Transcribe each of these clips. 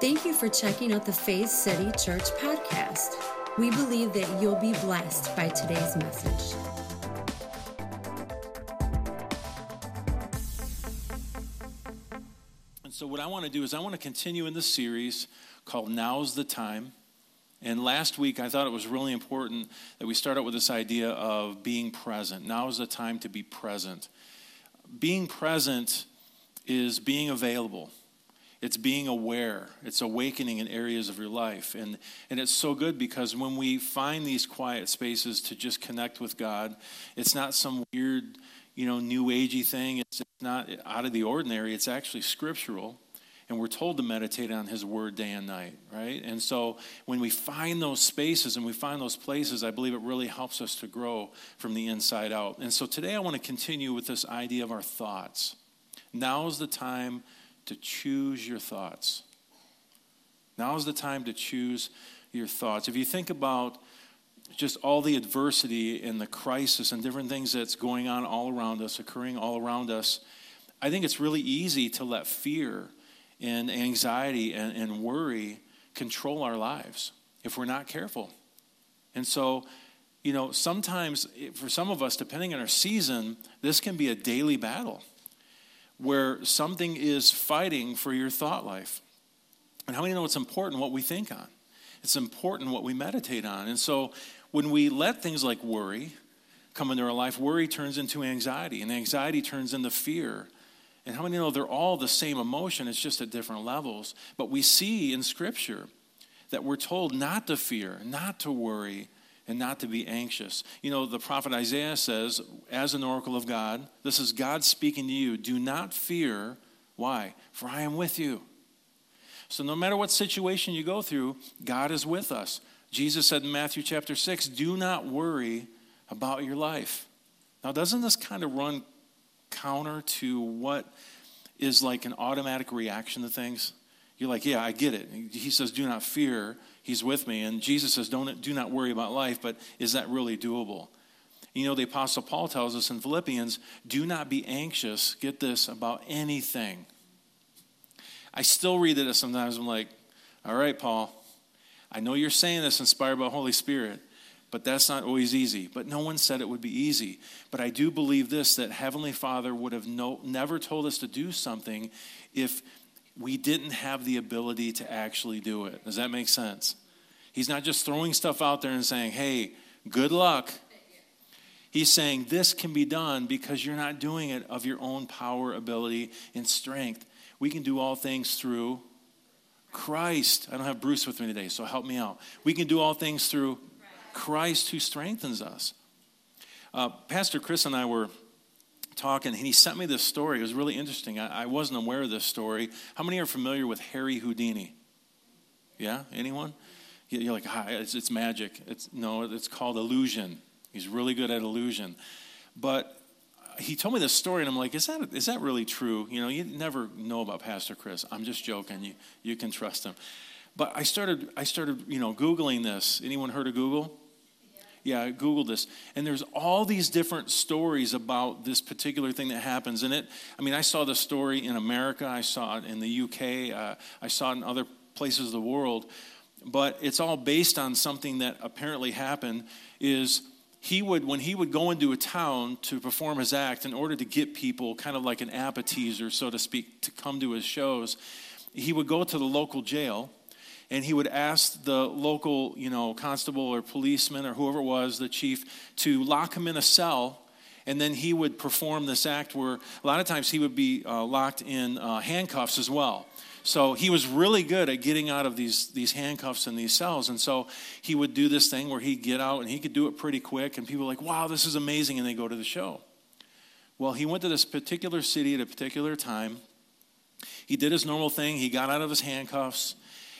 Thank you for checking out the Faith City Church podcast. We believe that you'll be blessed by today's message. And so, what I want to do is, I want to continue in the series called Now's the Time. And last week, I thought it was really important that we start out with this idea of being present. Now is the time to be present. Being present is being available it's being aware. It's awakening in areas of your life. And and it's so good because when we find these quiet spaces to just connect with god it's not some weird you know new agey thing. It's not out of the ordinary. It's actually scriptural. And we're told to meditate on his word day and night right? And so when we find those spaces and we find those places i believe it really helps us to grow from the inside out. And so today i want to continue with this idea of our thoughts. Now is the time to choose your thoughts. Now is the time to choose your thoughts. If you think about just all the adversity and the crisis and different things that's going on all around us, occurring all around us, I think it's really easy to let fear and anxiety and, and worry control our lives if we're not careful. And so, you know, sometimes for some of us, depending on our season, this can be a daily battle where something is fighting for your thought life. And how many know it's important what we think on? It's important what we meditate on. And so when we let things like worry come into our life, worry turns into anxiety, and anxiety turns into fear. And how many know they're all the same emotion? It's just at different levels. But we see in Scripture that we're told not to fear, not to worry, and not to be anxious. You know, the prophet Isaiah says, as an oracle of God, this is God speaking to you, do not fear. Why? For I am with you. So, no matter what situation you go through, God is with us. Jesus said in Matthew chapter 6, do not worry about your life. Now, doesn't this kind of run counter to what is like an automatic reaction to things? You're like, yeah, I get it. He says, do not fear. He's with me. And Jesus says, Don't, do not worry about life, but is that really doable? You know, the Apostle Paul tells us in Philippians, do not be anxious, get this, about anything. I still read it sometimes. I'm like, all right, Paul, I know you're saying this inspired by Holy Spirit, but that's not always easy. But no one said it would be easy. But I do believe this that Heavenly Father would have no, never told us to do something if we didn't have the ability to actually do it. Does that make sense? He's not just throwing stuff out there and saying, hey, good luck. He's saying this can be done because you're not doing it of your own power, ability, and strength. We can do all things through Christ. I don't have Bruce with me today, so help me out. We can do all things through Christ who strengthens us. Uh, Pastor Chris and I were talking, and he sent me this story. It was really interesting. I, I wasn't aware of this story. How many are familiar with Harry Houdini? Yeah, anyone? You're like, hi, it's, it's magic. It's no, it's called illusion. He's really good at illusion. But he told me this story, and I'm like, is that is that really true? You know, you never know about Pastor Chris. I'm just joking. You you can trust him. But I started I started you know googling this. Anyone heard of Google? Yeah, I Googled this. And there's all these different stories about this particular thing that happens. And it, I mean, I saw the story in America, I saw it in the UK, uh, I saw it in other places of the world. But it's all based on something that apparently happened is he would when he would go into a town to perform his act in order to get people kind of like an appetizer so to speak to come to his shows he would go to the local jail and he would ask the local, you know, constable or policeman or whoever it was, the chief, to lock him in a cell. And then he would perform this act where a lot of times he would be uh, locked in uh, handcuffs as well. So he was really good at getting out of these, these handcuffs and these cells. And so he would do this thing where he'd get out and he could do it pretty quick. And people were like, wow, this is amazing. And they go to the show. Well, he went to this particular city at a particular time. He did his normal thing. He got out of his handcuffs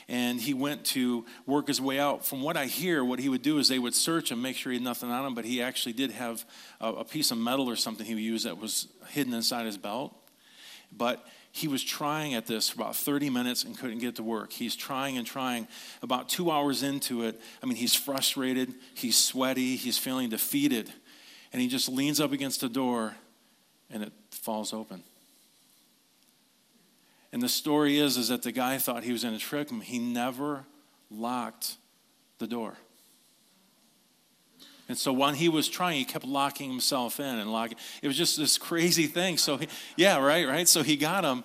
and he went to work his way out. From what I hear, what he would do is they would search him, make sure he had nothing on him, but he actually did have a, a piece of metal or something he would use that was hidden inside his belt. But he was trying at this for about 30 minutes and couldn't get to work. He's trying and trying. About two hours into it, I mean, he's frustrated, he's sweaty, he's feeling defeated. And he just leans up against the door and it falls open. And the story is, is that the guy thought he was going to trick him. He never locked the door. And so when he was trying, he kept locking himself in and locking. It was just this crazy thing. So, he, yeah, right, right. So he got him.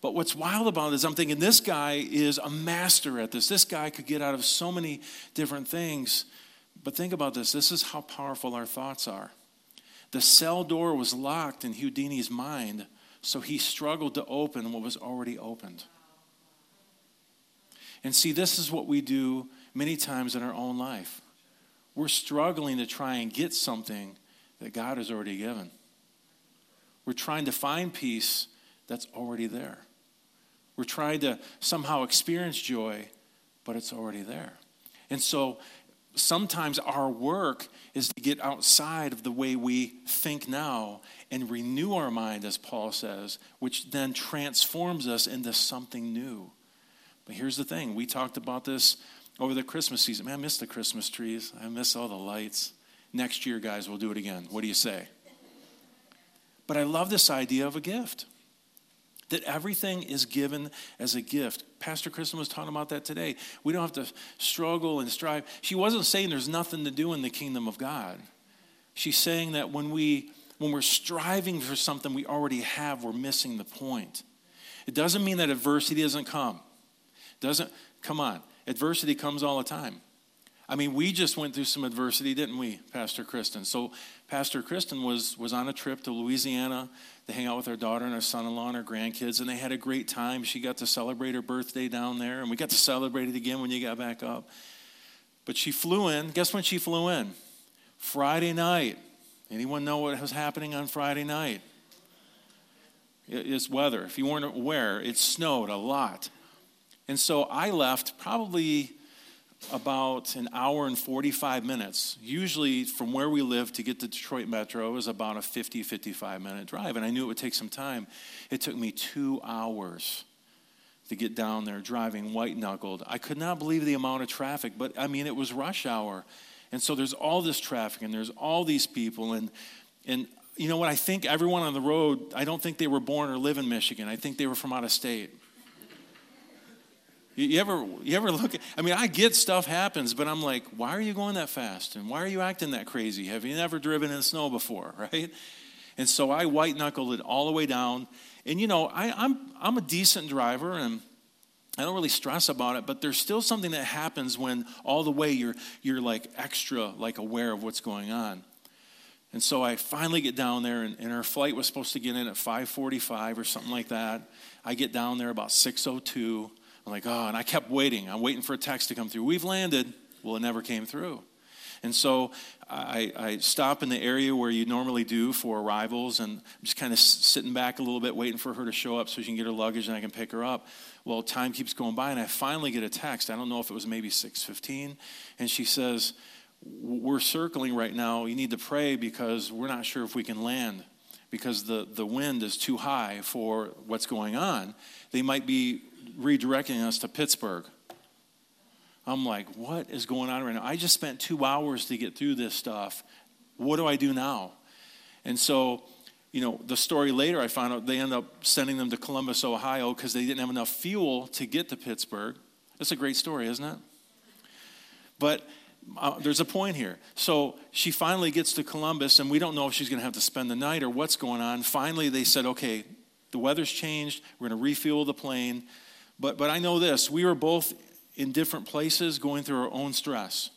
But what's wild about it is I'm thinking this guy is a master at this. This guy could get out of so many different things. But think about this this is how powerful our thoughts are. The cell door was locked in Houdini's mind, so he struggled to open what was already opened. And see, this is what we do many times in our own life. We're struggling to try and get something that God has already given. We're trying to find peace that's already there. We're trying to somehow experience joy, but it's already there. And so sometimes our work is to get outside of the way we think now and renew our mind, as Paul says, which then transforms us into something new. But here's the thing we talked about this over the Christmas season. Man, I miss the Christmas trees, I miss all the lights. Next year, guys, we'll do it again. What do you say? But I love this idea of a gift that everything is given as a gift. Pastor Kristen was talking about that today. We don't have to struggle and strive. She wasn't saying there's nothing to do in the kingdom of God. She's saying that when we when we're striving for something we already have, we're missing the point. It doesn't mean that adversity doesn't come. Doesn't come on. Adversity comes all the time. I mean, we just went through some adversity, didn't we, Pastor Kristen? So, Pastor Kristen was, was on a trip to Louisiana hang out with our daughter and her son in law and our grandkids, and they had a great time. She got to celebrate her birthday down there, and we got to celebrate it again when you got back up. But she flew in. Guess when she flew in? Friday night. Anyone know what was happening on Friday night? It's weather. If you weren't aware, it snowed a lot. And so I left probably about an hour and 45 minutes. Usually, from where we live to get to Detroit Metro is about a 50, 55 minute drive. And I knew it would take some time. It took me two hours to get down there driving white knuckled. I could not believe the amount of traffic, but I mean, it was rush hour. And so there's all this traffic and there's all these people. And, and you know what? I think everyone on the road, I don't think they were born or live in Michigan. I think they were from out of state. You, you, ever, you ever look at, I mean, I get stuff happens, but I'm like, why are you going that fast? And why are you acting that crazy? Have you never driven in snow before, right? And so I white knuckled it all the way down. And you know, I, I'm, I'm a decent driver and I don't really stress about it, but there's still something that happens when all the way you're, you're like extra like aware of what's going on. And so I finally get down there, and, and, our flight was supposed to get in at 5:45 or something like that. I get down there about 6:02, I'm like, oh, and I kept waiting. I'm waiting for a text to come through. We've landed. Well, it never came through. And so I, I, stop in the area where you normally do for arrivals, and I'm just kind of sitting back a little bit, waiting for her to show up so she can get her luggage and I can pick her up. Well, time keeps going by, and I finally get a text. I don't know if it was maybe 6:15, and she says, "We're circling right now. You need to pray because we're not sure if we can land." Because the, the wind is too high for what's going on. They might be redirecting us to Pittsburgh. I'm like, what is going on right now? I just spent two hours to get through this stuff. What do I do now? And so, you know, the story later, I found out they end up sending them to Columbus, Ohio, because they didn't have enough fuel to get to Pittsburgh. That's a great story, isn't it? But uh, there's a point here. So she finally gets to Columbus, and we don't know if she's going to have to spend the night or what's going on. Finally, they said, okay, the weather's changed. We're going to refuel the plane. But, but I know this we were both in different places going through our own stress.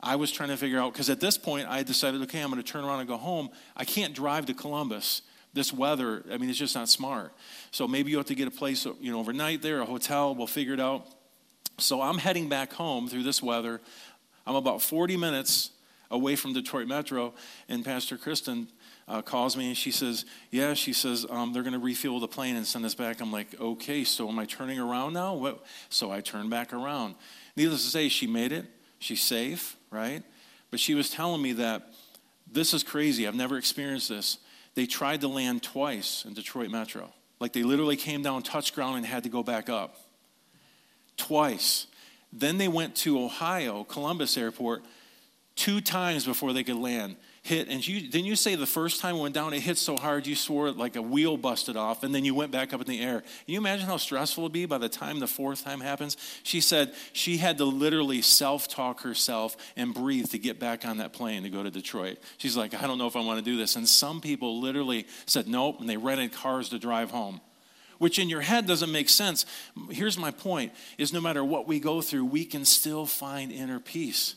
I was trying to figure out, because at this point I decided, okay, I'm going to turn around and go home. I can't drive to Columbus. This weather, I mean, it's just not smart. So maybe you have to get a place, you know, overnight there, a hotel, we'll figure it out. So I'm heading back home through this weather. I'm about 40 minutes away from Detroit Metro, and Pastor Kristen uh, calls me and she says, Yeah, she says, um, they're going to refuel the plane and send us back. I'm like, Okay, so am I turning around now? What? So I turn back around. Needless to say, she made it. She's safe, right? But she was telling me that this is crazy. I've never experienced this. They tried to land twice in Detroit Metro. Like they literally came down, touched ground, and had to go back up. Twice. Then they went to Ohio, Columbus Airport, two times before they could land. hit, and you, didn't you say the first time it went down, it hit so hard you swore like a wheel busted off, and then you went back up in the air. Can you imagine how stressful it'd be by the time the fourth time happens? She said she had to literally self talk herself and breathe to get back on that plane to go to Detroit. She's like, I don't know if I want to do this. And some people literally said nope, and they rented cars to drive home which in your head doesn't make sense. Here's my point is no matter what we go through, we can still find inner peace.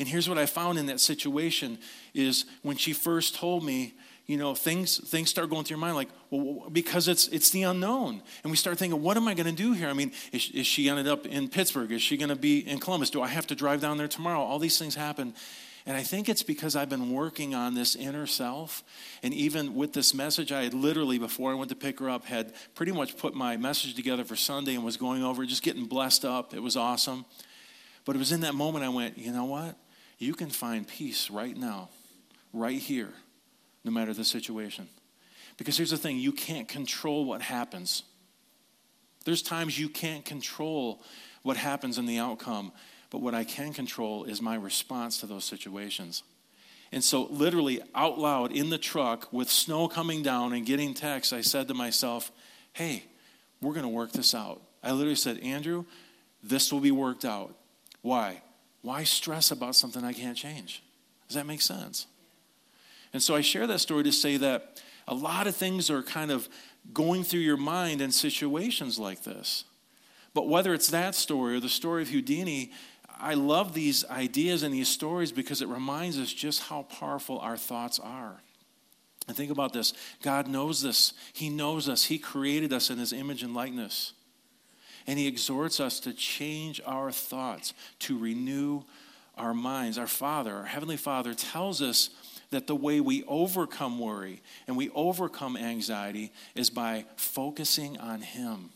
And here's what I found in that situation is when she first told me, you know, things things start going through your mind like, well, because it's it's the unknown, and we start thinking, what am I going to do here? I mean, is, is she ended up in Pittsburgh? Is she going to be in Columbus? Do I have to drive down there tomorrow? All these things happen. And I think it's because I've been working on this inner self. And even with this message, I had literally, before I went to pick her up, had pretty much put my message together for Sunday and was going over, just getting blessed up. It was awesome. But it was in that moment I went, you know what? You can find peace right now, right here, no matter the situation. Because here's the thing you can't control what happens. There's times you can't control what happens in the outcome, but what I can control is my response to those situations. And so, literally, out loud in the truck with snow coming down and getting texts, I said to myself, Hey, we're going to work this out. I literally said, Andrew, this will be worked out. Why? Why stress about something I can't change? Does that make sense? And so I share that story to say that a lot of things are kind of going through your mind in situations like this. But whether it's that story or the story of Houdini, I love these ideas and these stories because it reminds us just how powerful our thoughts are. And think about this God knows this. He knows us. He created us in His image and likeness. And he exhorts us to change our thoughts, to renew our minds. Our Father, our Heavenly Father, tells us that the way we overcome worry and we overcome anxiety is by focusing on Him.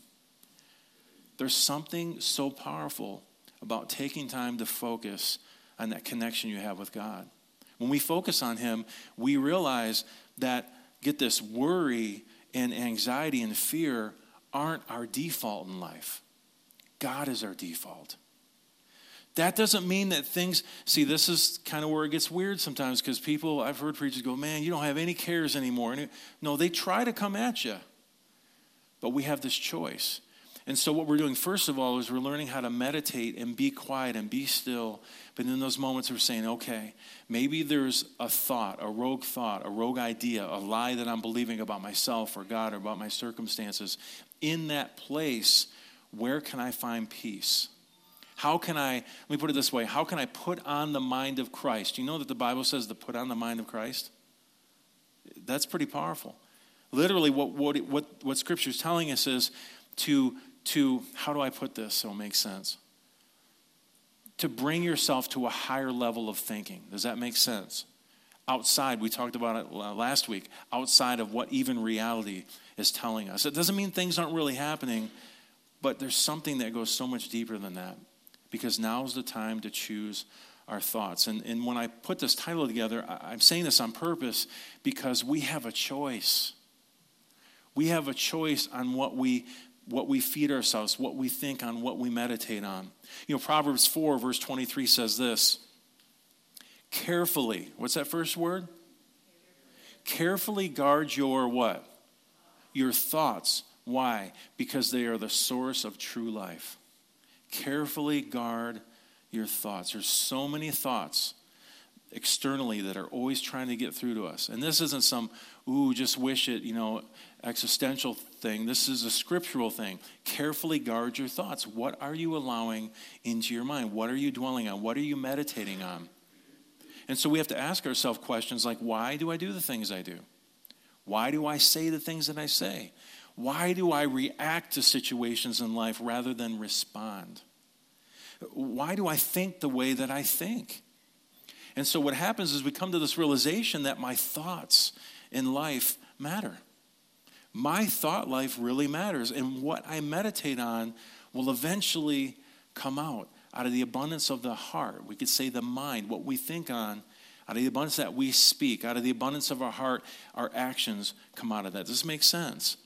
There's something so powerful about taking time to focus on that connection you have with God. When we focus on Him, we realize that, get this, worry and anxiety and fear aren't our default in life. God is our default. That doesn't mean that things, see, this is kind of where it gets weird sometimes because people, I've heard preachers go, man, you don't have any cares anymore. No, they try to come at you, but we have this choice. And so, what we're doing, first of all, is we're learning how to meditate and be quiet and be still. But in those moments, we're saying, okay, maybe there's a thought, a rogue thought, a rogue idea, a lie that I'm believing about myself or God or about my circumstances. In that place, where can I find peace? How can I, let me put it this way, how can I put on the mind of Christ? You know that the Bible says to put on the mind of Christ? That's pretty powerful. Literally, what, what, what, what Scripture is telling us is to to, how do I put this so it makes sense? To bring yourself to a higher level of thinking. Does that make sense? Outside, we talked about it last week, outside of what even reality is telling us. It doesn't mean things aren't really happening, but there's something that goes so much deeper than that. Because now's the time to choose our thoughts. And, and when I put this title together, I'm saying this on purpose because we have a choice. We have a choice on what we what we feed ourselves, what we think on, what we meditate on. You know, Proverbs 4, verse 23 says this carefully, what's that first word? Carefully guard your what? Your thoughts. Why? Because they are the source of true life. Carefully guard your thoughts. There's so many thoughts externally that are always trying to get through to us. And this isn't some, ooh, just wish it, you know, existential thing. This is a scriptural thing. Carefully guard your thoughts. What are you allowing into your mind? What are you dwelling on? What are you meditating on? And so we have to ask ourselves questions like why do I do the things I do? Why do I say the things that I say? Why do I react to situations in life rather than respond? Why do I think the way that I think? And so what happens is we come to this realization that my thoughts in life matter. My thought life really matters, and what I meditate on will eventually come out out of the abundance of the heart. We could say the mind, what we think on, out of the abundance that we speak, out of the abundance of our heart, our actions come out of that. Does this make sense?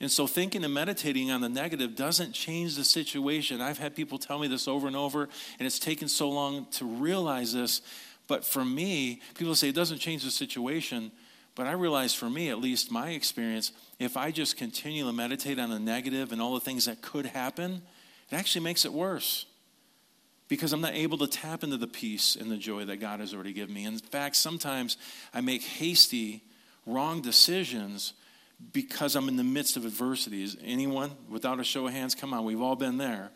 And so, thinking and meditating on the negative doesn't change the situation. I've had people tell me this over and over, and it's taken so long to realize this. But for me, people say it doesn't change the situation. But I realize for me, at least my experience, if I just continue to meditate on the negative and all the things that could happen, it actually makes it worse because I'm not able to tap into the peace and the joy that God has already given me. In fact, sometimes I make hasty, wrong decisions because I'm in the midst of adversities. Anyone, without a show of hands, come on, we've all been there.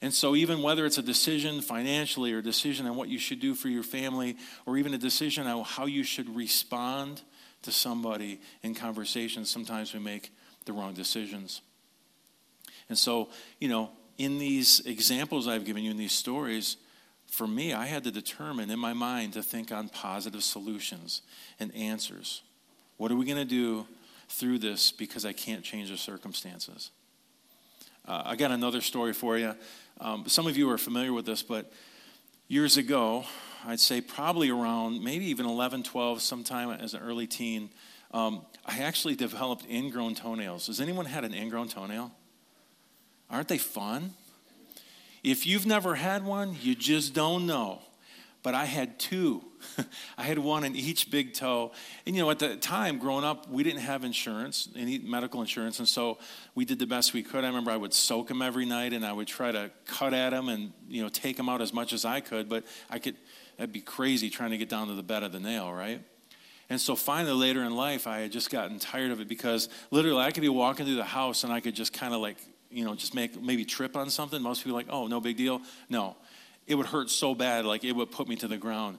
And so, even whether it's a decision financially or a decision on what you should do for your family, or even a decision on how you should respond to somebody in conversation, sometimes we make the wrong decisions. And so, you know, in these examples I've given you in these stories, for me, I had to determine in my mind to think on positive solutions and answers. What are we going to do through this because I can't change the circumstances? Uh, I got another story for you. Um, some of you are familiar with this, but years ago, I'd say probably around maybe even 11, 12, sometime as an early teen, um, I actually developed ingrown toenails. Has anyone had an ingrown toenail? Aren't they fun? If you've never had one, you just don't know. But I had two. I had one in each big toe. And you know, at the time, growing up, we didn't have insurance, any medical insurance. And so we did the best we could. I remember I would soak them every night and I would try to cut at them and, you know, take them out as much as I could. But I could, that'd be crazy trying to get down to the bed of the nail, right? And so finally, later in life, I had just gotten tired of it because literally I could be walking through the house and I could just kind of like you know, just make maybe trip on something, most people like, oh, no big deal. No, it would hurt so bad, like it would put me to the ground.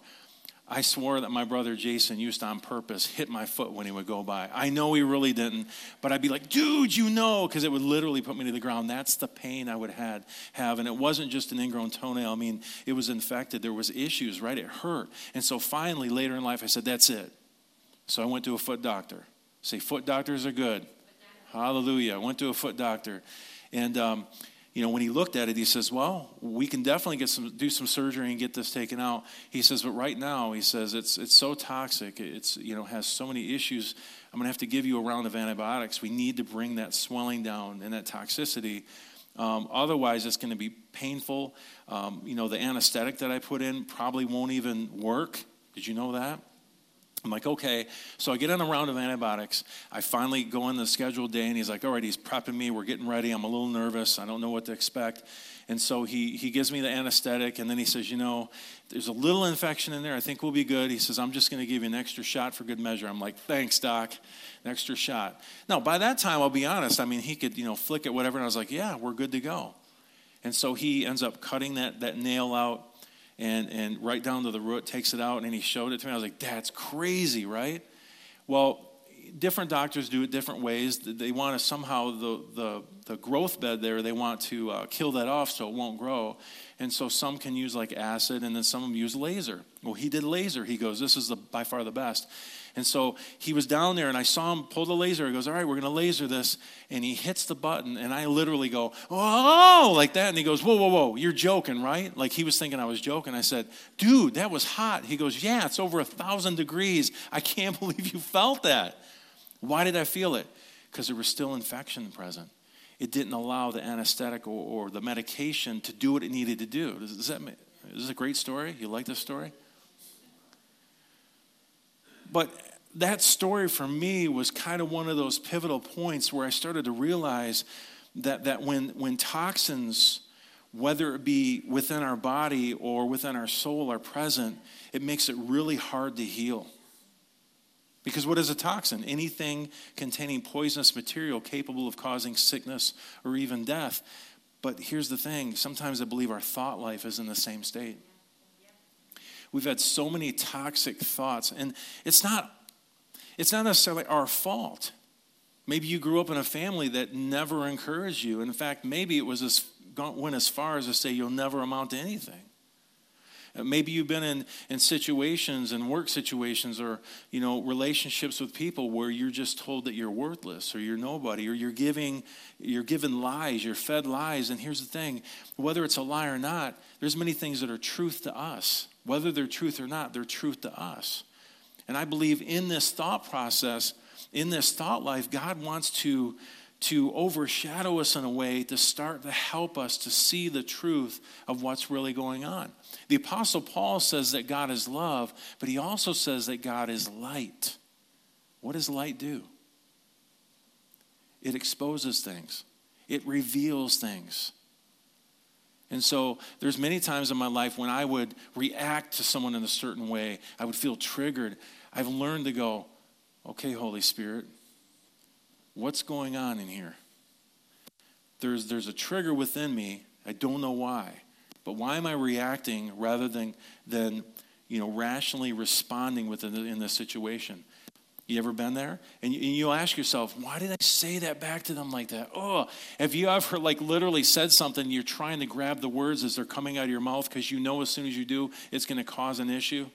I swore that my brother Jason used to on purpose hit my foot when he would go by. I know he really didn't, but I'd be like, dude, you know, because it would literally put me to the ground. That's the pain I would had, have. And it wasn't just an ingrown toenail. I mean, it was infected. There was issues, right? It hurt. And so finally, later in life, I said, that's it. So I went to a foot doctor. Say, foot doctors are good. Hallelujah. I went to a foot doctor. And, um, you know, when he looked at it, he says, Well, we can definitely get some, do some surgery and get this taken out. He says, But right now, he says, it's, it's so toxic. It's, you know, has so many issues. I'm going to have to give you a round of antibiotics. We need to bring that swelling down and that toxicity. Um, otherwise, it's going to be painful. Um, you know, the anesthetic that I put in probably won't even work. Did you know that? I'm like, okay. So I get on a round of antibiotics. I finally go on the scheduled day, and he's like, all right, he's prepping me. We're getting ready. I'm a little nervous. I don't know what to expect. And so he, he gives me the anesthetic, and then he says, you know, there's a little infection in there. I think we'll be good. He says, I'm just going to give you an extra shot for good measure. I'm like, thanks, doc. An extra shot. Now, by that time, I'll be honest. I mean, he could, you know, flick it, whatever. And I was like, yeah, we're good to go. And so he ends up cutting that, that nail out and, and right down to the root, takes it out, and he showed it to me. I was like, that's crazy, right? Well, different doctors do it different ways. They want to somehow, the, the, the growth bed there, they want to uh, kill that off so it won't grow. And so some can use like acid, and then some use laser. Well, he did laser. He goes, this is the, by far the best. And so he was down there, and I saw him pull the laser. He goes, All right, we're going to laser this. And he hits the button, and I literally go, Oh, like that. And he goes, Whoa, whoa, whoa, you're joking, right? Like he was thinking I was joking. I said, Dude, that was hot. He goes, Yeah, it's over a thousand degrees. I can't believe you felt that. Why did I feel it? Because there was still infection present. It didn't allow the anesthetic or, or the medication to do what it needed to do. Does, does that make, is this a great story? You like this story? But that story for me was kind of one of those pivotal points where I started to realize that, that when, when toxins, whether it be within our body or within our soul, are present, it makes it really hard to heal. Because what is a toxin? Anything containing poisonous material capable of causing sickness or even death. But here's the thing sometimes I believe our thought life is in the same state. We've had so many toxic thoughts, and it's not, it's not necessarily our fault. Maybe you grew up in a family that never encouraged you. In fact, maybe it was as, went as far as to say you'll never amount to anything. Uh, maybe you've been in, in situations and work situations or you know relationships with people where you're just told that you're worthless or you're nobody or you're giving you're given lies, you're fed lies. And here's the thing, whether it's a lie or not, there's many things that are truth to us. Whether they're truth or not, they're truth to us. And I believe in this thought process, in this thought life, God wants to, to overshadow us in a way to start to help us to see the truth of what's really going on. The Apostle Paul says that God is love, but he also says that God is light. What does light do? It exposes things, it reveals things. And so there's many times in my life when I would react to someone in a certain way, I would feel triggered. I've learned to go, okay, Holy Spirit, what's going on in here? There's, there's a trigger within me. I don't know why. But why am I reacting rather than, than you know, rationally responding within the, in this situation? You ever been there? And you, ask yourself, why did I say that back to them like that? Oh, have you ever like literally said something, you're trying to grab the words as they're coming out of your mouth because you know as soon as you do, it's going to cause an issue?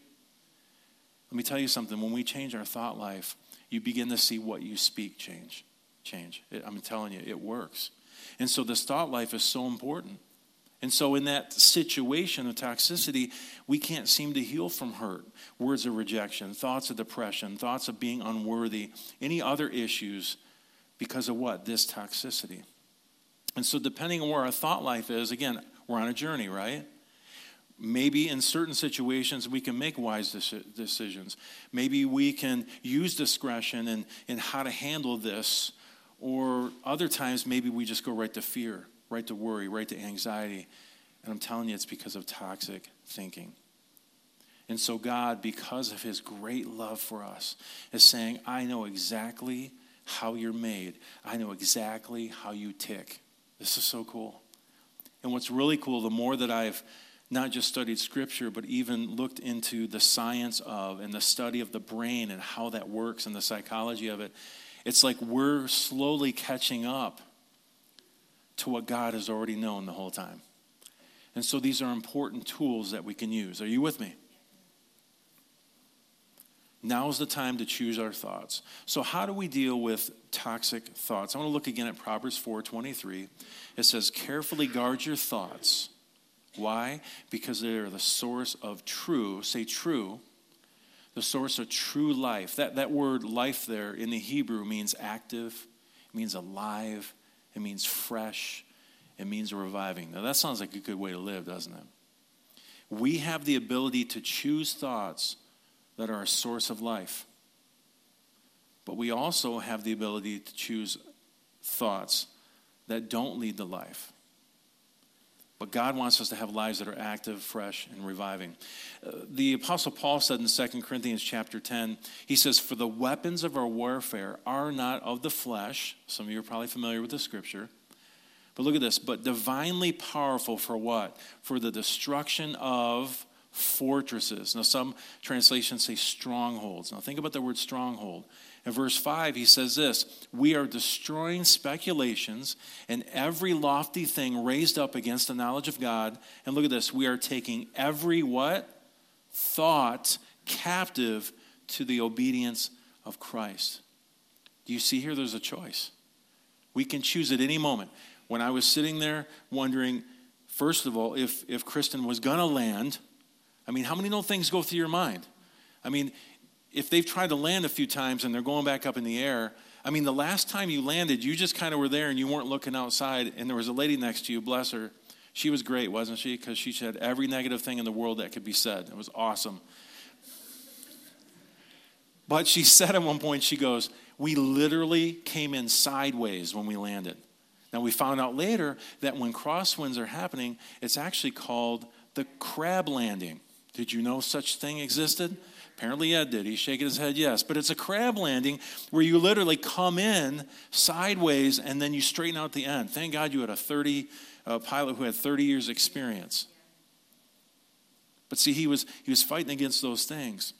Let me tell you something. When we change our thought life, you begin to see what you speak change change. I'm telling you, it works. And so this thought life is so important. And so, in that situation of toxicity, we can't seem to heal from hurt, words of rejection, thoughts of depression, thoughts of being unworthy, any other issues because of what? This toxicity. And so, depending on where our thought life is, again, we're on a journey, right? Maybe in certain situations we can make wise decisions. Maybe we can use discretion in, in how to handle this or other times, maybe we just go right to fear, right to worry, right to anxiety. And I'm telling you, it's because of toxic thinking. And so, God, because of his great love for us, is saying, I know exactly how you're made, I know exactly how you tick. This is so cool. And what's really cool, the more that I've not just studied scripture, but even looked into the science of and the study of the brain and how that works and the psychology of it, it's like we're slowly catching up to what God has already known the whole time. And so these are important tools that we can use. Are you with me? Now is the time to choose our thoughts. So how do we deal with toxic thoughts? I want to look again at Proverbs 4:23. It says, "Carefully guard your thoughts." Why? Because they are the source of true, say true, the source of true life. That, that word life there in the Hebrew means active, means alive, it means fresh, it means reviving. Now, that sounds like a good way to live, doesn't it? We have the ability to choose thoughts that are a source of life, but we also have the ability to choose thoughts that don't lead to life. But God wants us to have lives that are active, fresh, and reviving. Uh, the Apostle Paul said in 2 Corinthians chapter 10, he says, For the weapons of our warfare are not of the flesh. Some of you are probably familiar with the scripture. But look at this, but divinely powerful for what? For the destruction of fortresses. Now, some translations say strongholds. Now, think about the word stronghold. In verse 5, he says this We are destroying speculations and every lofty thing raised up against the knowledge of God. And look at this we are taking every what? Thought captive to the obedience of Christ. Do you see here? There's a choice. We can choose at any moment. When I was sitting there wondering, first of all, if, if Kristen was going to land, I mean, how many little things go through your mind? I mean, if they've tried to land a few times and they're going back up in the air, I mean, the last time you landed, you just kind of were there and you weren't looking outside, and there was a lady next to you, bless her. She was great, wasn't she? Because she said every negative thing in the world that could be said. It was awesome. But she said at one point, she goes, We literally came in sideways when we landed. Now, we found out later that when crosswinds are happening, it's actually called the crab landing. Did you know such thing existed? Apparently, Ed did. He's shaking his head, yes. But it's a crab landing where you literally come in sideways and then you straighten out the end. Thank God you had a 30 uh, pilot who had 30 years' experience. But see, he was, he was fighting against those things.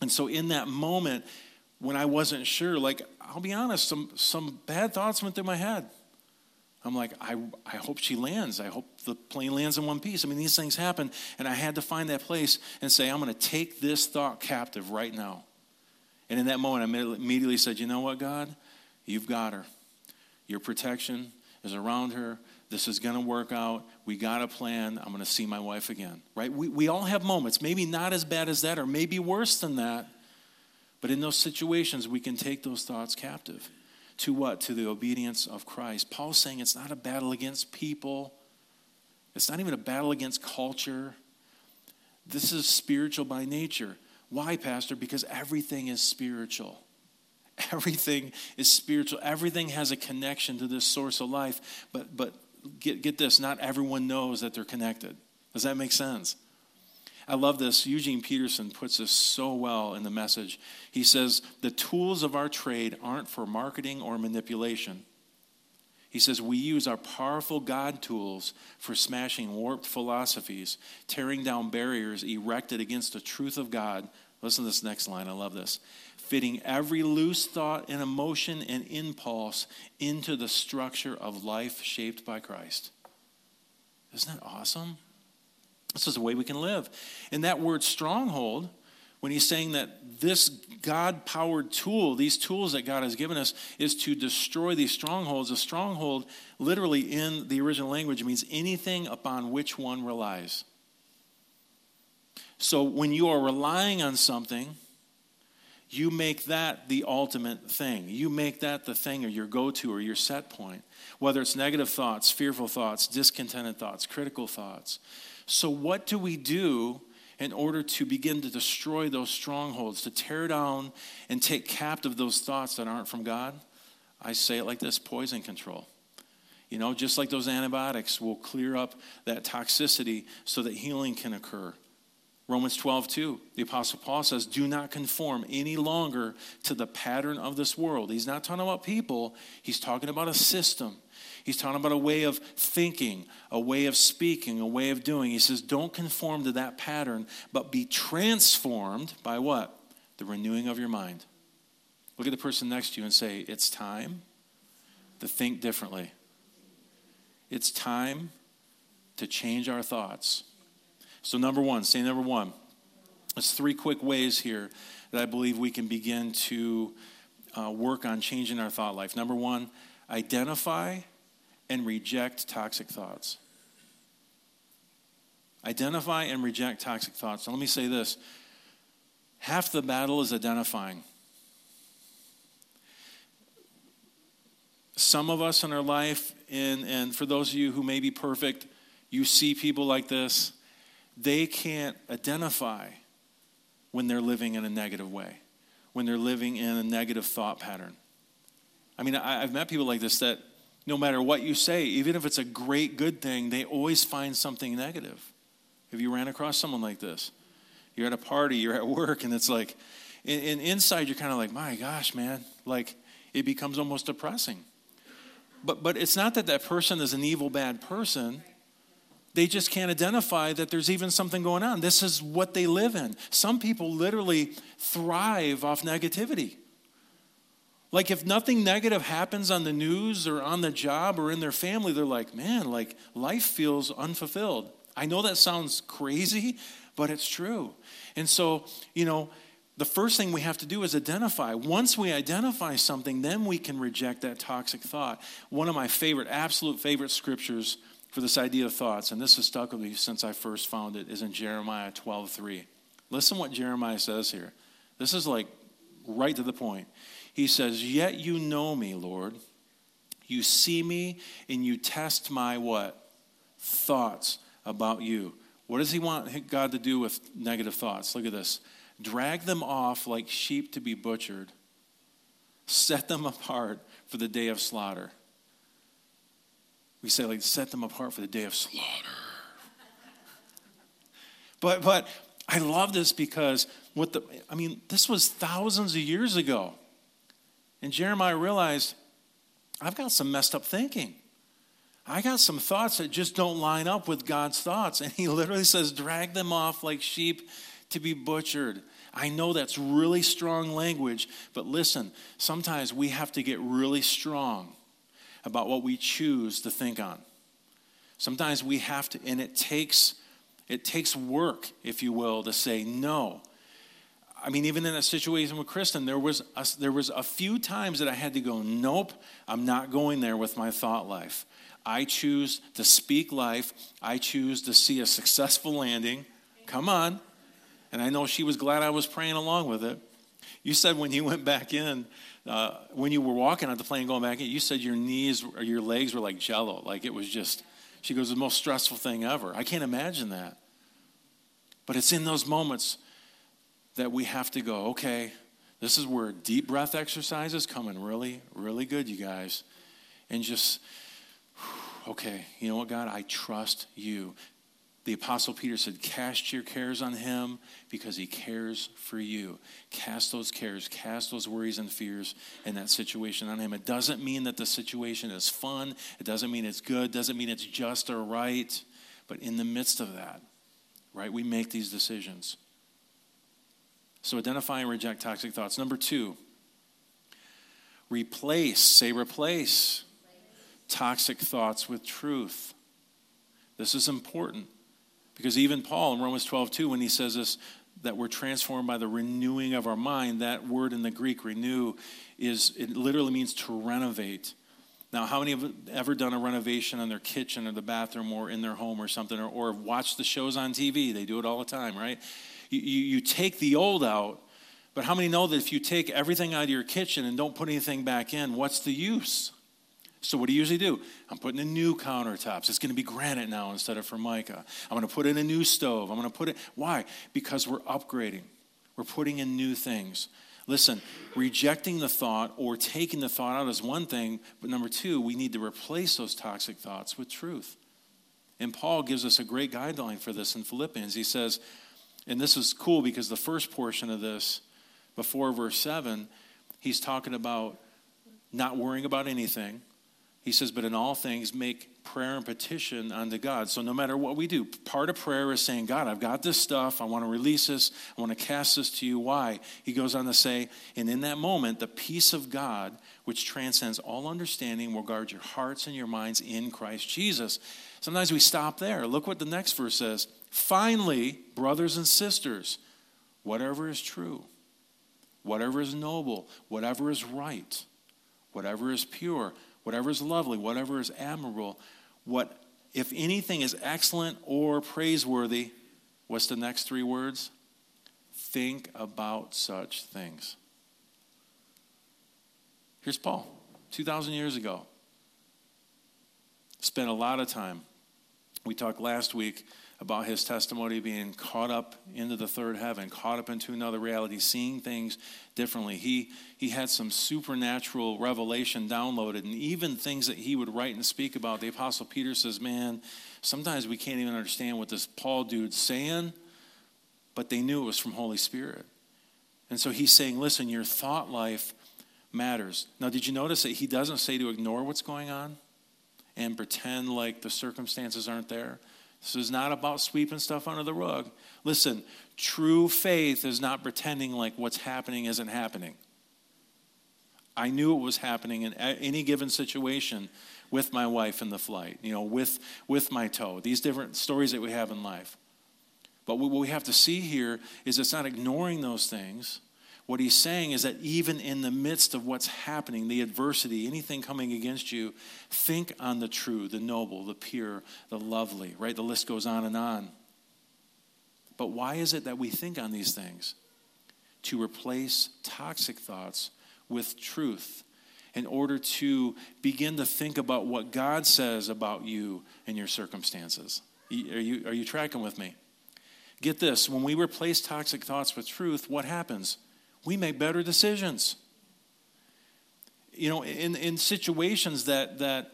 And so, in that moment, when I wasn't sure, like, I'll be honest, some, some bad thoughts went through my head. I'm like, I, I hope she lands. I hope the plane lands in one piece. I mean, these things happen. And I had to find that place and say, I'm going to take this thought captive right now. And in that moment, I immediately said, You know what, God? You've got her. Your protection is around her. This is going to work out. We got a plan. I'm going to see my wife again. Right? We, we all have moments, maybe not as bad as that, or maybe worse than that. But in those situations, we can take those thoughts captive. To what? To the obedience of Christ. Paul's saying it's not a battle against people, it's not even a battle against culture. This is spiritual by nature. Why, Pastor? Because everything is spiritual. Everything is spiritual. Everything has a connection to this source of life. But, but get, get this not everyone knows that they're connected. Does that make sense? I love this. Eugene Peterson puts this so well in the message. He says, The tools of our trade aren't for marketing or manipulation. He says, We use our powerful God tools for smashing warped philosophies, tearing down barriers erected against the truth of God. Listen to this next line. I love this. Fitting every loose thought and emotion and impulse into the structure of life shaped by Christ. Isn't that awesome? This is the way we can live. And that word stronghold, when he's saying that this God powered tool, these tools that God has given us, is to destroy these strongholds. A stronghold, literally in the original language, means anything upon which one relies. So when you are relying on something, you make that the ultimate thing. You make that the thing or your go to or your set point. Whether it's negative thoughts, fearful thoughts, discontented thoughts, critical thoughts. So, what do we do in order to begin to destroy those strongholds, to tear down and take captive those thoughts that aren't from God? I say it like this poison control. You know, just like those antibiotics will clear up that toxicity so that healing can occur. Romans 12, 2, the Apostle Paul says, Do not conform any longer to the pattern of this world. He's not talking about people, he's talking about a system. He's talking about a way of thinking, a way of speaking, a way of doing. He says, don't conform to that pattern, but be transformed by what? The renewing of your mind. Look at the person next to you and say, It's time to think differently. It's time to change our thoughts. So, number one, say number one. There's three quick ways here that I believe we can begin to uh, work on changing our thought life. Number one, identify and reject toxic thoughts. Identify and reject toxic thoughts. Now, let me say this half the battle is identifying. Some of us in our life, and, and for those of you who may be perfect, you see people like this, they can't identify when they're living in a negative way, when they're living in a negative thought pattern. I mean, I, have met people like this that no matter what you say, even if it's a great good thing, they always find something negative. Have you ran across someone like this? You're at a party, you're at work, and it's like, and, inside you're kind of like, my gosh, man, like it becomes almost depressing. But, but it's not that that person is an evil, bad person. They just can't identify that there's even something going on. This is what they live in. Some people literally thrive off negativity. Like, if nothing negative happens on the news or on the job or in their family, they're like, man, like, life feels unfulfilled. I know that sounds crazy, but it's true. And so, you know, the first thing we have to do is identify. Once we identify something, then we can reject that toxic thought. One of my favorite, absolute favorite scriptures for this idea of thoughts, and this has stuck with me since I first found it, is in Jeremiah 12 3. Listen what Jeremiah says here. This is like right to the point. He says, Yet you know me, Lord. You see me and you test my what? Thoughts about you. What does he want God to do with negative thoughts? Look at this. Drag them off like sheep to be butchered, set them apart for the day of slaughter. We say, like, set them apart for the day of slaughter. but, but I love this because what the, I mean, this was thousands of years ago. And Jeremiah realized, I've got some messed up thinking. I got some thoughts that just don't line up with God's thoughts. And he literally says, drag them off like sheep to be butchered. I know that's really strong language, but listen, sometimes we have to get really strong about what we choose to think on. Sometimes we have to, and it takes it takes work, if you will, to say no. I mean, even in a situation with Kristen, there was a, there was a few times that I had to go, nope, I'm not going there with my thought life. I choose to speak life. I choose to see a successful landing. Come on. And I know she was glad I was praying along with it. You said when you went back in, uh, when you were walking on the plane going back in, you said your knees or your legs were like jello. Like it was just, she goes, the most stressful thing ever. I can't imagine that. But it's in those moments that we have to go, okay, this is where deep breath exercises come in really, really good, you guys. And just, okay, you know what, God, I trust you. The Apostle Peter said, Cast your cares on him because he cares for you. Cast those cares, cast those worries and fears in that situation on him. It doesn't mean that the situation is fun, it doesn't mean it's good, doesn't mean it's just or right. But in the midst of that, right, we make these decisions. So identify and reject toxic thoughts. Number two, replace, say replace, toxic thoughts with truth. This is important. Because even Paul in Romans 12, 2, when he says this, that we're transformed by the renewing of our mind, that word in the Greek, renew, is it literally means to renovate. Now, how many have ever done a renovation on their kitchen or the bathroom or in their home or something, or, or watched the shows on TV? They do it all the time, right? You, you, take the old out, but how many know that if you take everything out of your kitchen and don't put anything back in, what's the use? So what do you usually do? I'm putting in new countertops. It's going to be granite now instead of formica. I'm going to put in a new stove. I'm going to put it. Why? Because we're upgrading. We're putting in new things. Listen, rejecting the thought or taking the thought out is one thing, but number two, we need to replace those toxic thoughts with truth. And Paul gives us a great guideline for this in Philippians. He says, and this is cool because the first portion of this, before verse 7, he's talking about not worrying about anything he says, but in all things, make prayer and petition unto God. So no matter what we do, part of prayer is saying, God, I've got this stuff. I want to release this. I want to cast this to you. Why? He goes on to say, and in that moment, the peace of God, which transcends all understanding, will guard your hearts and your minds in Christ Jesus. Sometimes we stop there. Look what the next verse says. Finally, brothers and sisters, whatever is true, whatever is noble, whatever is right, whatever is pure, whatever is lovely, whatever is admirable, what if anything is excellent or praiseworthy, what's the next three words? Think about such things. Here's Paul, 2,000 years ago. Spent a lot of time. We talked last week about his testimony being caught up into the third heaven, caught up into another reality, seeing things differently. He, he had some supernatural revelation downloaded, and even things that he would write and speak about. The Apostle Peter says, Man, sometimes we can't even understand what this Paul dude's saying, but they knew it was from Holy Spirit. And so he's saying, Listen, your thought life matters. Now, did you notice that he doesn't say to ignore what's going on and pretend like the circumstances aren't there? This is not about sweeping stuff under the rug. Listen, true faith is not pretending like what's happening isn't happening. I knew it was happening in any given situation with my wife in the flight, you know, with, with my toe, these different stories that we have in life. But what we have to see here is it's not ignoring those things, what he's saying is that even in the midst of what's happening, the adversity, anything coming against you, think on the true, the noble, the pure, the lovely, right? The list goes on and on. But why is it that we think on these things? To replace toxic thoughts with truth in order to begin to think about what God says about you and your circumstances. Are you, are you tracking with me? Get this when we replace toxic thoughts with truth, what happens? We make better decisions. You know, in, in situations that, that,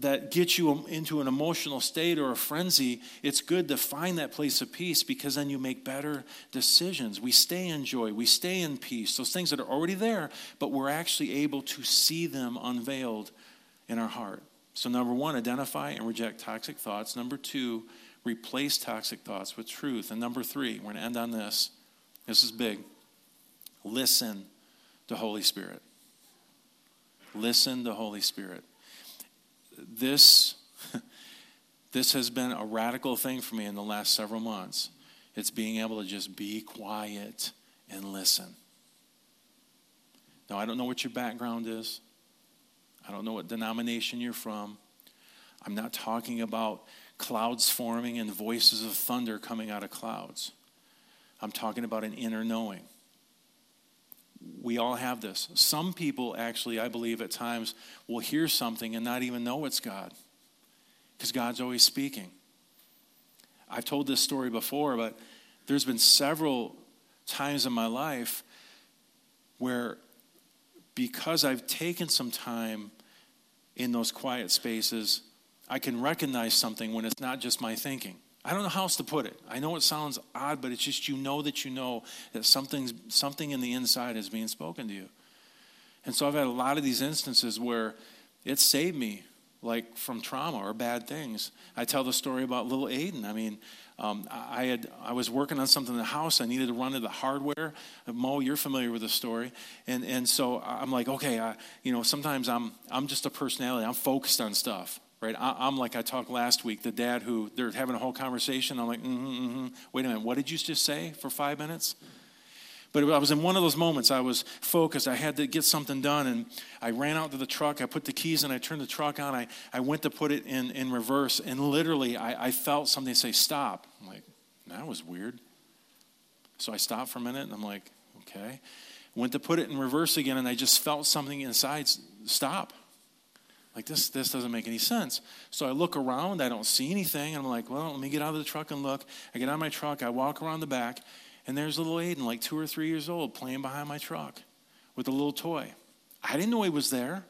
that get you into an emotional state or a frenzy, it's good to find that place of peace because then you make better decisions. We stay in joy, we stay in peace. Those things that are already there, but we're actually able to see them unveiled in our heart. So, number one, identify and reject toxic thoughts. Number two, replace toxic thoughts with truth. And number three, we're going to end on this. This is big. Listen to Holy Spirit. Listen to Holy Spirit. This, this has been a radical thing for me in the last several months. It's being able to just be quiet and listen. Now, I don't know what your background is. I don't know what denomination you're from. I'm not talking about clouds forming and voices of thunder coming out of clouds. I'm talking about an inner knowing we all have this. Some people actually, I believe, at times will hear something and not even know it's God because God's always speaking. I've told this story before, but there's been several times in my life where because I've taken some time in those quiet spaces, I can recognize something when it's not just my thinking. I don't know how else to put it. I know it sounds odd, but it's just you know that you know that something's, something in the inside is being spoken to you. And so I've had a lot of these instances where it saved me, like from trauma or bad things. I tell the story about little Aiden. I mean, um, I had I was working on something in the house. I needed to run to the hardware. Mo, you're familiar with the story, and and so I'm like, okay, I, you know, sometimes I'm I'm just a personality. I'm focused on stuff, right? I, am like I talked last week. The dad who they're having a whole conversation. I'm like, mm-hmm, mm-hmm. wait a minute, what did you just say for five minutes? But I was in one of those moments. I was focused. I had to get something done. And I ran out to the truck. I put the keys in. I turned the truck on. I, I went to put it in, in reverse. And literally, I, I felt something say, stop. I'm like, that was weird. So I stopped for a minute and I'm like, okay. Went to put it in reverse again. And I just felt something inside stop. Like, this, this doesn't make any sense. So I look around. I don't see anything. And I'm like, well, let me get out of the truck and look. I get out of my truck. I walk around the back. And there's little Aiden, like two or three years old, playing behind my truck with a little toy. I didn't know he was there.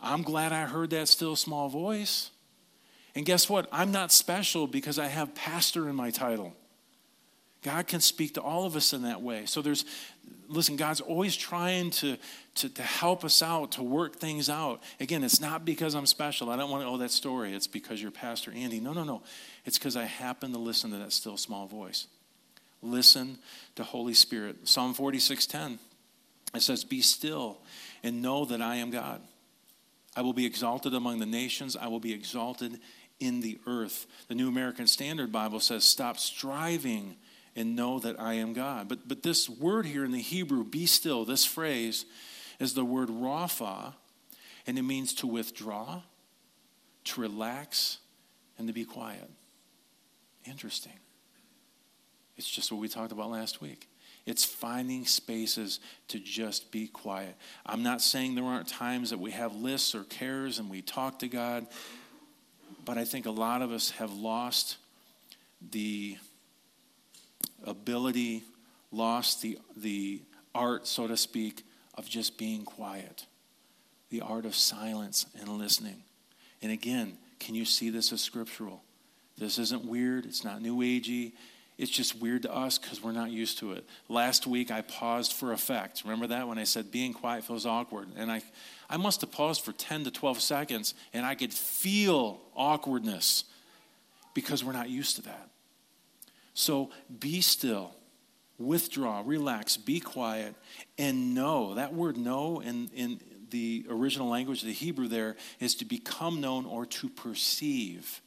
I'm glad I heard that still small voice. And guess what? I'm not special because I have pastor in my title. God can speak to all of us in that way. So there's, listen, God's always trying to, to, to help us out, to work things out. Again, it's not because I'm special. I don't want to owe that story. It's because you're Pastor Andy. No, no, no. It's because I happen to listen to that still small voice. Listen to Holy Spirit. Psalm 46:10. It says, "Be still and know that I am God. I will be exalted among the nations. I will be exalted in the earth." The New American Standard Bible says, "Stop striving and know that I am God." But but this word here in the Hebrew, "be still," this phrase is the word rapha, and it means to withdraw, to relax, and to be quiet. Interesting. It's just what we talked about last week. It's finding spaces to just be quiet. I'm not saying there aren't times that we have lists or cares and we talk to God, but I think a lot of us have lost the ability, lost the, the art, so to speak, of just being quiet, the art of silence and listening. And again, can you see this as scriptural? This isn't weird, it's not new agey it's just weird to us because we're not used to it. Last week, I paused for effect. Remember that when I said being quiet feels awkward? And I, I must have paused for 10 to 12 seconds, and I could feel awkwardness because we're not used to that. So be still, withdraw, relax, be quiet, and know. That word know in, in the original language, the Hebrew there, is to become known or to perceive.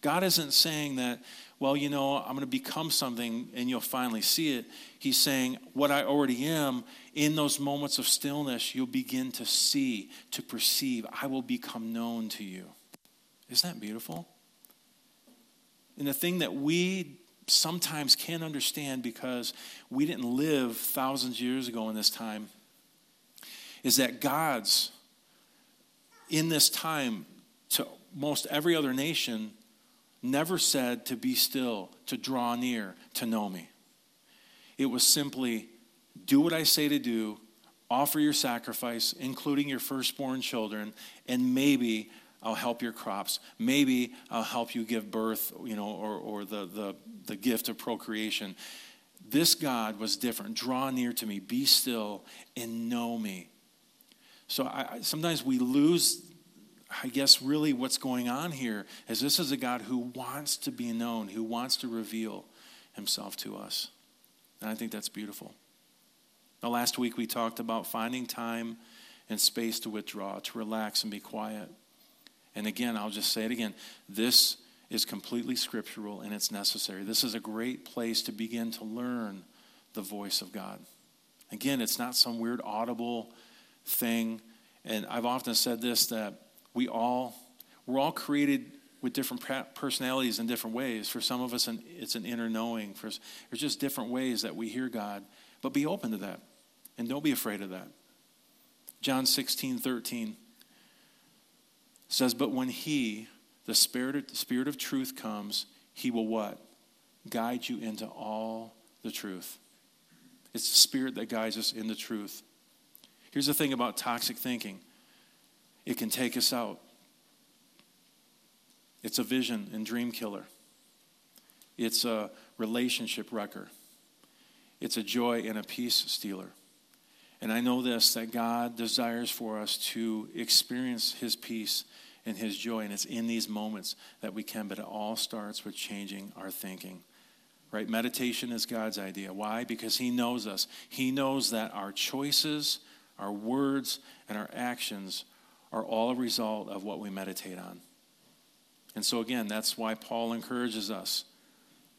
God isn't saying that well, you know, I'm going to become something and you'll finally see it. He's saying, what I already am, in those moments of stillness, you'll begin to see, to perceive. I will become known to you. Isn't that beautiful? And the thing that we sometimes can't understand because we didn't live thousands of years ago in this time is that God's in this time to most every other nation never said to be still, to draw near, to know me. It was simply do what I say to do, offer your sacrifice, including your firstborn children, and maybe I'll help your crops. Maybe I'll help you give birth, you know, or, or the, the, the gift of procreation. This God was different. Draw near to me, be still, and know me. So I, sometimes we lose I guess really what's going on here is this is a God who wants to be known, who wants to reveal himself to us. And I think that's beautiful. Now, last week we talked about finding time and space to withdraw, to relax and be quiet. And again, I'll just say it again this is completely scriptural and it's necessary. This is a great place to begin to learn the voice of God. Again, it's not some weird audible thing. And I've often said this that we all we're all created with different personalities in different ways. For some of us, it's an inner knowing. For us, there's just different ways that we hear God. But be open to that. And don't be afraid of that. John 16, 13 says, But when he, the Spirit, the Spirit of truth, comes, he will what? Guide you into all the truth. It's the Spirit that guides us in the truth. Here's the thing about toxic thinking it can take us out. It's a vision and dream killer. It's a relationship wrecker. It's a joy and a peace stealer. And I know this that God desires for us to experience His peace and His joy. And it's in these moments that we can, but it all starts with changing our thinking. Right? Meditation is God's idea. Why? Because He knows us. He knows that our choices, our words, and our actions are all a result of what we meditate on. And so, again, that's why Paul encourages us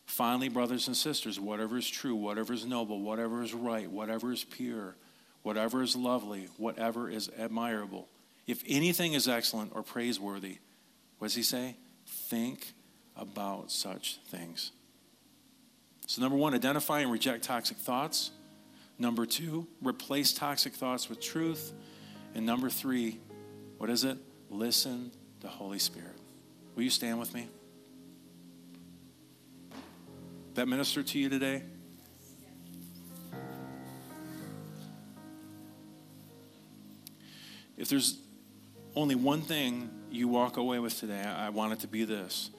Finally, brothers and sisters, whatever is true, whatever is noble, whatever is right, whatever is pure, whatever is lovely, whatever is admirable, if anything is excellent or praiseworthy, what does he say? Think about such things. So, number one, identify and reject toxic thoughts. Number two, replace toxic thoughts with truth. And number three, what is it? Listen to Holy Spirit. Will you stand with me? that minister to you today? If there's only one thing you walk away with today, I want it to be this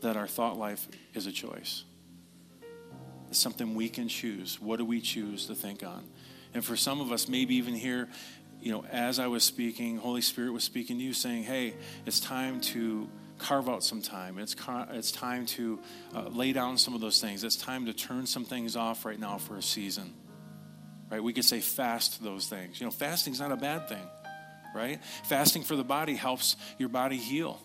that our thought life is a choice. It's something we can choose. What do we choose to think on? And for some of us, maybe even here, you know, as I was speaking, Holy Spirit was speaking to you, saying, hey, it's time to carve out some time. It's, car- it's time to uh, lay down some of those things. It's time to turn some things off right now for a season. Right? We could say fast those things. You know, fasting's not a bad thing, right? Fasting for the body helps your body heal.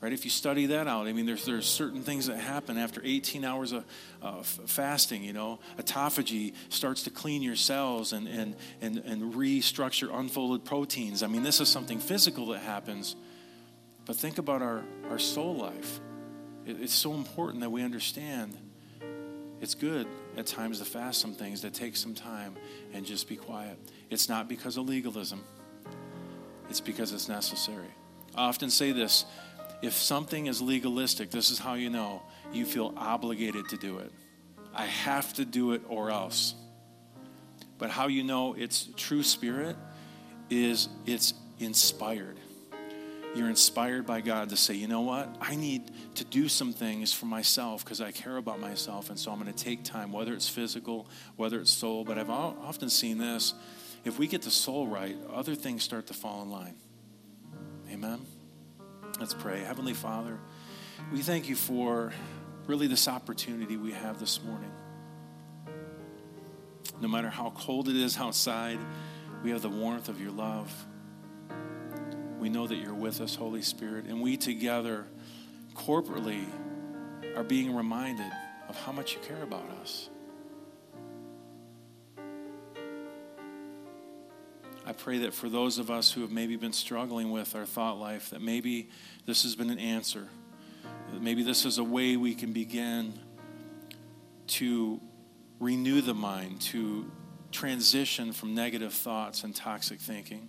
Right? If you study that out, I mean, there's, there's certain things that happen after 18 hours of uh, fasting. You know, autophagy starts to clean your cells and, and, and, and restructure unfolded proteins. I mean, this is something physical that happens but think about our, our soul life. It, it's so important that we understand it's good at times to fast some things, to take some time and just be quiet. It's not because of legalism, it's because it's necessary. I often say this if something is legalistic, this is how you know you feel obligated to do it. I have to do it or else. But how you know it's true spirit is it's inspired you're inspired by God to say, you know what? I need to do some things for myself because I care about myself. And so I'm going to take time, whether it's physical, whether it's soul. But I've often seen this if we get the soul right, other things start to fall in line. Amen? Let's pray. Heavenly Father, we thank you for really this opportunity we have this morning. No matter how cold it is outside, we have the warmth of your love. We know that you're with us, Holy Spirit, and we together, corporately, are being reminded of how much you care about us. I pray that for those of us who have maybe been struggling with our thought life, that maybe this has been an answer. Maybe this is a way we can begin to renew the mind, to transition from negative thoughts and toxic thinking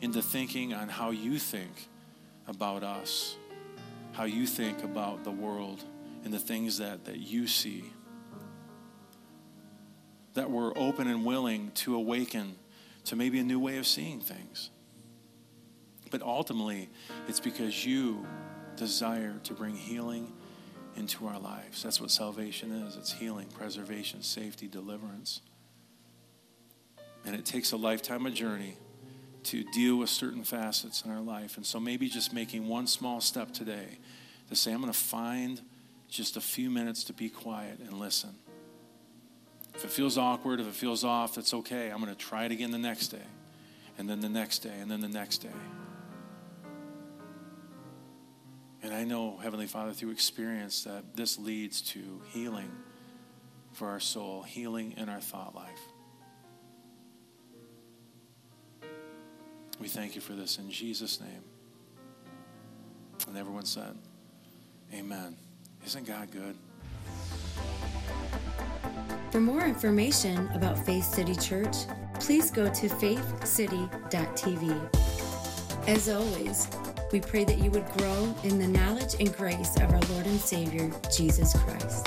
into thinking on how you think about us, how you think about the world, and the things that, that you see. That we're open and willing to awaken to maybe a new way of seeing things. But ultimately, it's because you desire to bring healing into our lives. That's what salvation is it's healing, preservation, safety, deliverance. And it takes a lifetime of journey to deal with certain facets in our life. And so maybe just making one small step today to say, I'm going to find just a few minutes to be quiet and listen. If it feels awkward, if it feels off, that's okay. I'm going to try it again the next day, and then the next day, and then the next day. And I know, Heavenly Father, through experience, that this leads to healing for our soul, healing in our thought life. We thank you for this in Jesus' name. And everyone said, Amen. Isn't God good? For more information about Faith City Church, please go to faithcity.tv. As always, we pray that you would grow in the knowledge and grace of our Lord and Savior, Jesus Christ.